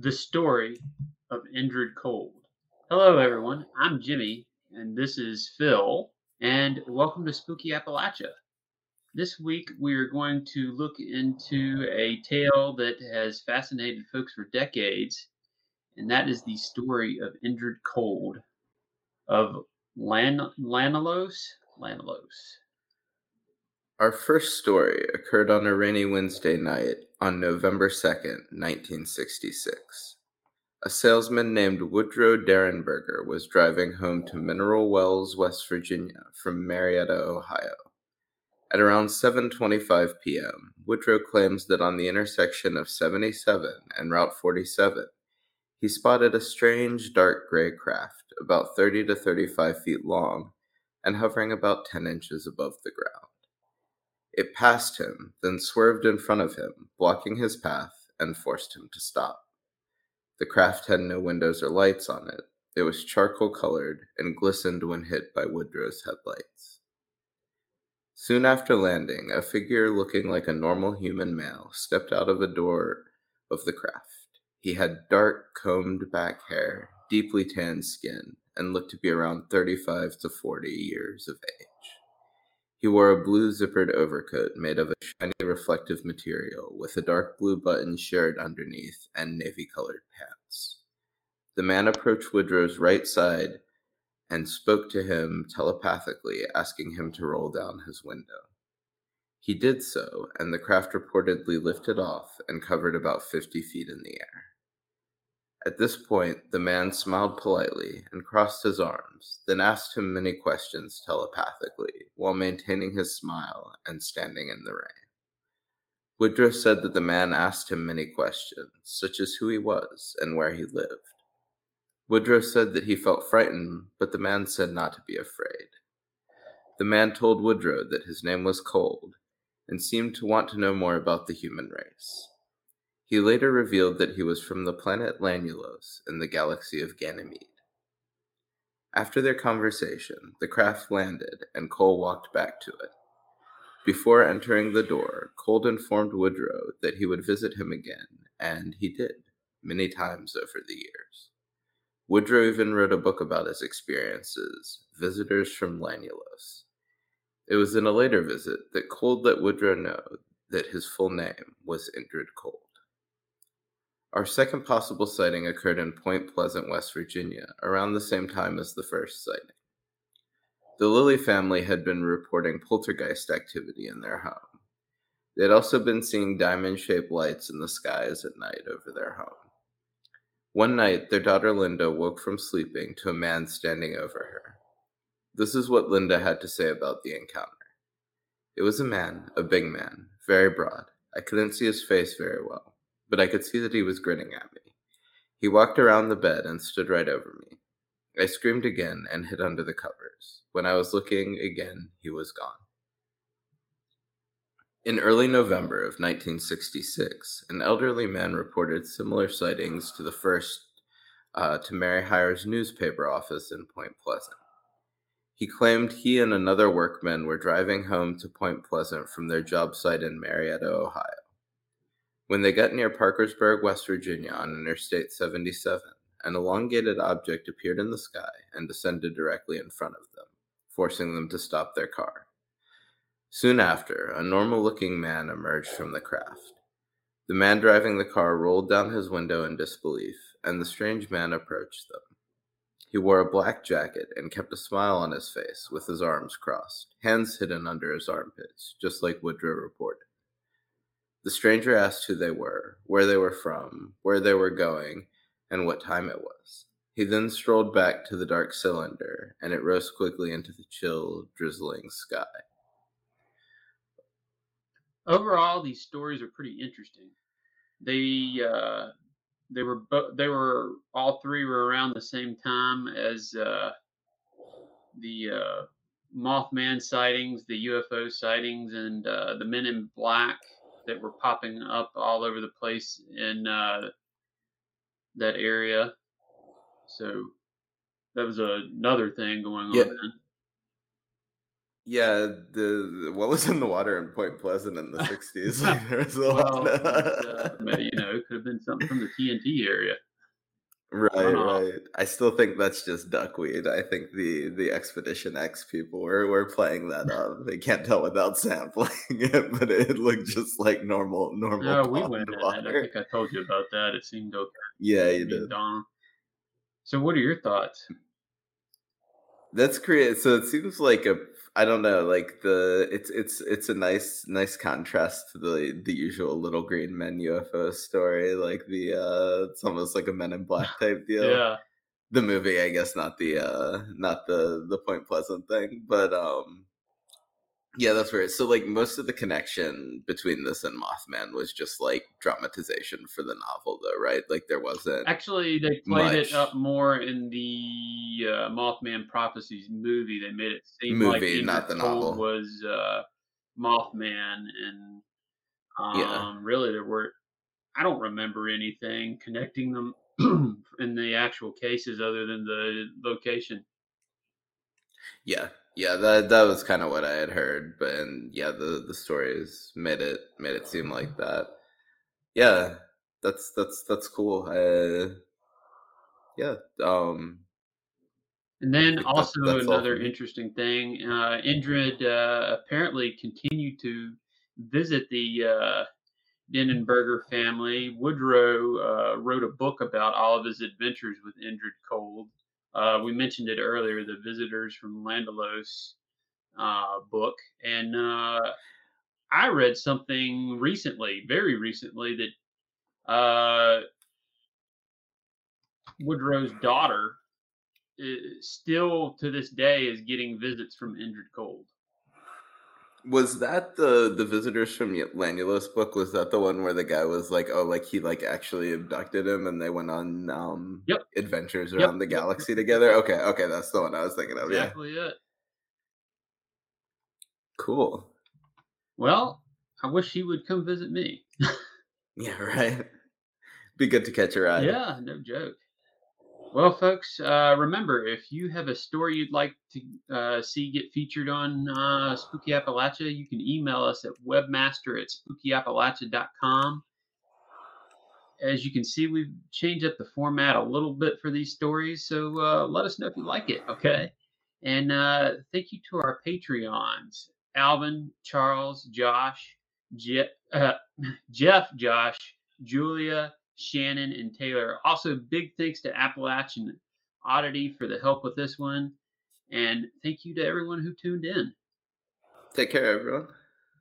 The Story of Indrid Cold. Hello, everyone. I'm Jimmy, and this is Phil, and welcome to Spooky Appalachia. This week, we are going to look into a tale that has fascinated folks for decades, and that is the story of Indrid Cold of Lan- Lanulos. Lanulos. Our first story occurred on a rainy Wednesday night on November 2nd, 1966. A salesman named Woodrow Derenberger was driving home to Mineral Wells, West Virginia from Marietta, Ohio. At around 7:25 p.m., Woodrow claims that on the intersection of 77 and Route 47, he spotted a strange dark gray craft about 30 to 35 feet long and hovering about 10 inches above the ground. It passed him, then swerved in front of him, blocking his path, and forced him to stop. The craft had no windows or lights on it. It was charcoal colored and glistened when hit by Woodrow's headlights. Soon after landing, a figure looking like a normal human male stepped out of a door of the craft. He had dark, combed back hair, deeply tanned skin, and looked to be around 35 to 40 years of age. He wore a blue zippered overcoat made of a shiny reflective material with a dark blue button shared underneath and navy colored pants. The man approached Woodrow's right side and spoke to him telepathically, asking him to roll down his window. He did so, and the craft reportedly lifted off and covered about 50 feet in the air. At this point, the man smiled politely and crossed his arms, then asked him many questions telepathically while maintaining his smile and standing in the rain. Woodrow said that the man asked him many questions, such as who he was and where he lived. Woodrow said that he felt frightened, but the man said not to be afraid. The man told Woodrow that his name was Cold and seemed to want to know more about the human race. He later revealed that he was from the planet Lanulos in the galaxy of Ganymede. After their conversation, the craft landed and Cold walked back to it. Before entering the door, Cold informed Woodrow that he would visit him again, and he did, many times over the years. Woodrow even wrote a book about his experiences, Visitors from Lanulos. It was in a later visit that Cold let Woodrow know that his full name was Indrid Cold. Our second possible sighting occurred in Point Pleasant, West Virginia, around the same time as the first sighting. The Lilly family had been reporting poltergeist activity in their home. They had also been seeing diamond shaped lights in the skies at night over their home. One night, their daughter Linda woke from sleeping to a man standing over her. This is what Linda had to say about the encounter. It was a man, a big man, very broad. I couldn't see his face very well but I could see that he was grinning at me. He walked around the bed and stood right over me. I screamed again and hid under the covers. When I was looking again, he was gone. In early November of 1966, an elderly man reported similar sightings to the first uh, to Mary Hyre's newspaper office in Point Pleasant. He claimed he and another workman were driving home to Point Pleasant from their job site in Marietta, Ohio. When they got near Parkersburg, West Virginia on Interstate 77, an elongated object appeared in the sky and descended directly in front of them, forcing them to stop their car. Soon after, a normal looking man emerged from the craft. The man driving the car rolled down his window in disbelief, and the strange man approached them. He wore a black jacket and kept a smile on his face with his arms crossed, hands hidden under his armpits, just like Woodrow reported. The stranger asked who they were, where they were from, where they were going, and what time it was. He then strolled back to the dark cylinder, and it rose quickly into the chill, drizzling sky. Overall, these stories are pretty interesting. They uh, they were bo- they were all three were around the same time as uh, the uh, Mothman sightings, the UFO sightings, and uh, the Men in Black that were popping up all over the place in uh, that area. So that was another thing going on. Yeah. Then. Yeah, the what was in the water in Point Pleasant in the '60s? Like, there was a Well, lot. uh, maybe, you know, it could have been something from the TNT area. Right, Runoff. right. I still think that's just duckweed. I think the the Expedition X people were were playing that up. They can't tell without sampling it, but it looked just like normal normal No, we went. I think I told you about that. It seemed okay. Yeah, you did. Donna. So, what are your thoughts? That's great. So it seems like a I don't know, like the it's it's it's a nice nice contrast to the the usual little green men UFO story. Like the uh it's almost like a Men in Black type deal. Yeah. The movie, I guess, not the uh not the the Point Pleasant thing, but um yeah, that's weird. So like most of the connection between this and Mothman was just like dramatization for the novel, though, right? Like there wasn't. Actually, they played it up more in the uh, Mothman Prophecies movie. They made it seem like Movie, Indrid not the novel. was uh, Mothman, and um, Yeah. really there were. I don't remember anything connecting them in the actual cases other than the location. Yeah, yeah, that that was kind of what I had heard, but and yeah, the the stories made it made it seem like that. Yeah, that's that's that's cool. Uh, yeah, um, And then also that's another interesting thing, uh, Indrid uh, apparently continued to visit the uh, Derenberger family. Woodrow uh, wrote a book about all of his adventures with Indrid Cold. Uh, we mentioned it earlier, the Visitors from Lanulos uh, book, and uh, I read something recently, very recently, that uh, Woodrow's daughter i- still to this day is getting visits from Indrid Cold. Was that the the visitors from Lanulos book? Was that the one where the guy was like, oh, like he like actually abducted him, and they went on um Yep. adventures Yep. around the Yep. Yep. galaxy together? Okay, okay, that's the one I was thinking of. Yeah, Exactly it. cool. Well, I wish he would come visit me. Yeah, right. Be good to catch a ride. Yeah, no joke. Well, folks, uh, remember if you have a story you'd like to uh, see get featured on uh, Spooky Appalachia, you can email us at webmaster at spookyappalachia.com. As you can see, we've changed up the format a little bit for these stories, so uh, let us know if you like it, okay? And uh, thank you to our Patreons Alvin, Charles, Josh, Je- uh, Jeff, Josh, Julia, Shannon, and Taylor. Also, big thanks to Appalachian Oddity for the help with this one. And thank you to everyone who tuned in. Take care, everyone.